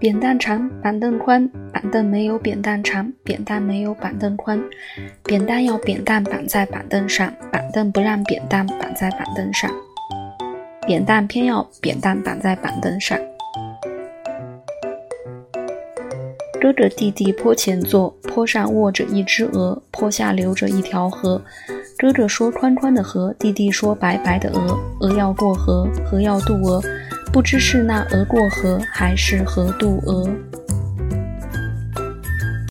扁担长，板凳宽，板凳没有扁担长，扁担没有板凳宽。扁担要扁担绑在板凳上，板凳不让扁担绑在板凳上。扁担偏要扁担绑在板凳上。哥哥弟弟坡前坐，坡上卧着一只鹅，坡下流着一条河。哥哥说：“宽宽的河。”弟弟说：“白白的鹅。”鹅要过河，河要渡鹅，不知是那鹅过河，还是河渡鹅。